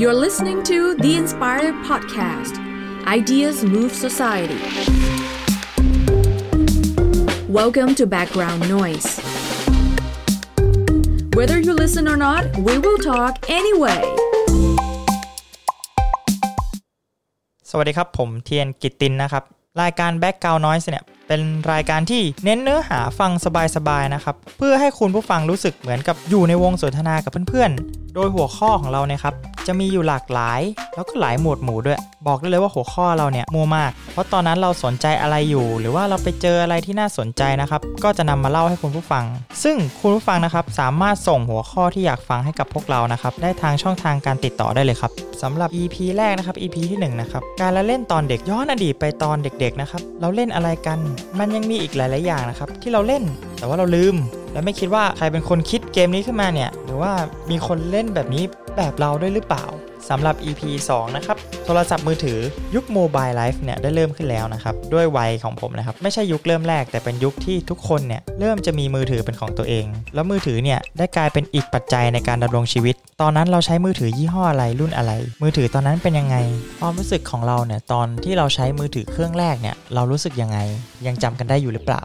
You're listening to The Inspired Podcast Ideas Move Society. Welcome to Background Noise. Whether you listen or not, we will talk anyway. สวัสดีครับ ผมเทียนกิตตินนะครับ รายการ Background Noise เนี่ย เป็นรายการที่เน้นเนื้อหาฟังสบายๆนะครับ เพื่อให้คุณผู้ฟังรู้สึกเหมือนกับอยู่ในวงสนทนากับเพื่อนๆ โดยหัวข้อของเราเนี่ยครับจะมีอยู่หลากหลาย แล้วก็หลายหมวดหมู่ด้วย บอกได้เลยว่าหัวข้อเราเนี่ยมัวมาก เพราะตอนนั้นเราสนใจอะไรอยู่ หรือว่าเราไปเจออะไรที่น่าสนใจนะครับ ก็จะนำมาเล่าให้คุณผู้ฟัง ซึ่งคุณผู้ฟังนะครับสามารถส่งหัวข้อที่อยากฟังให้กับพวกเรานะครับได้ทางช่องทางการติดต่อได้เลยครับสำหรับ EP แรกนะครับ EP ที่1นะครับการละเล่นตอนเด็กย้อนอดีตไปตอนเด็กๆนะครับเราเล่นอะไรกันมันยังมีอีกหลาย ๆ อย่างนะครับ ที่เราเล่นแต่ว่าเราลืม และไม่คิดว่าใครเป็นคนคิดเกมนี้ขึ้นมาเนี่ย หรือว่ามีคนเล่นแบบนี้แบบเราด้วยหรือเปล่าสำหรับ EP 2 นะครับ โทรศัพท์มือถือยุคโมบายไลฟ์เนี่ยได้เริ่มขึ้นแล้วนะครับ ด้วยวัยของผมนะครับ ไม่ใช่ยุคเริ่มแรกแต่เป็นยุคที่ทุกคนเนี่ย เริ่มจะมีมือถือเป็นของตัวเอง แล้วมือถือเนี่ย ได้กลายเป็นอีกปัจจัยในการดำรงชีวิต ตอนนั้นเราใช้มือถือยี่ห้ออะไรรุ่นอะไร มือถือตอนนั้นเป็นยังไง ความรู้สึกของเราเนี่ยตอนที่เราใช้มือถือเครื่องแรกเนี่ยเรารู้สึกยังไง ยังจำกันได้อยู่หรือเปล่า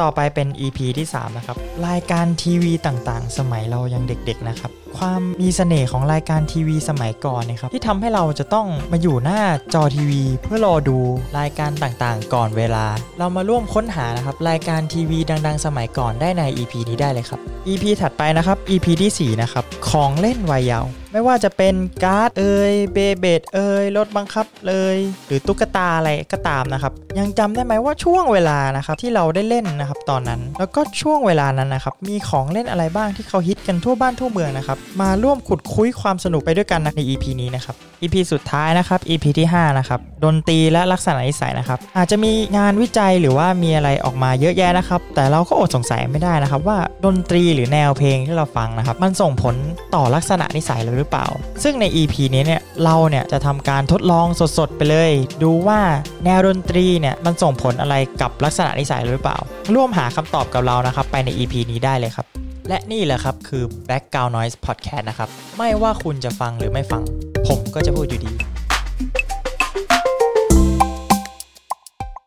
ต่อไปเป็น EP ที่ 3 นะครับ รายการทีวีต่างๆ สมัยเรายังเด็กๆนะครับ ความมีเสน่ห์ของรายการทีวีสมัยก่อนนะครับที่ทำให้เราจะต้องมาอยู่หน้าจอทีวี เพื่อรอดูรายการต่างๆ ก่อนเวลา เรามาร่วมค้นหานะครับรายการทีวีดังๆ สมัยก่อนได้ใน EP นี้ได้เลยครับ EP ถัดไปนะครับ EP ที่4นะครับของเล่นวัยเยาว์ ไม่ว่าจะเป็นการ์ดเอ่ยเบเบดเอ่ยรถบังคับเลย หรือตุ๊กตาอะไรก็ตามนะครับ ยังจำได้ไหมว่าช่วงเวลานะครับที่เราได้เล่นนะครับตอนนั้น แล้วก็ช่วงเวลานั้นนะครับมีของเล่นอะไรบ้างที่เขาฮิตกันทั่วบ้านทั่วเมืองนะครับมาร่วมขุดคุยความสนุกไปด้วยกันนะใน EP นี้นะครับ EP สุดท้ายนะครับ EP ที่5นะครับดนตรีและลักษณะนิสัยนะครับอาจจะมีงานวิจัยหรือว่ามีอะไรออกมาเยอะแยะนะครับแต่เราก็อดสงสัยไม่ได้นะครับว่าดนตรีหรือแนวเพลงที่เราฟังนะครับมันส่งผลต่อลักษณะนิสัยเราหรือเปล่า ซึ่งใน EP นี้เนี่ยเราเนี่ยจะทำการทดลองสดๆไปเลย ดูว่าแนวดนตรีเนี่ยมันส่งผลอะไรกับลักษณะนิสัยหรือเปล่า ร่วมหาคำตอบกับเรานะครับไปใน EP นี้ได้เลยครับ และนี่แหละครับคือ Background Noise Podcast นะครับไม่ว่าคุณจะฟังหรือไม่ฟัง ผมก็จะพูดอยู่ดี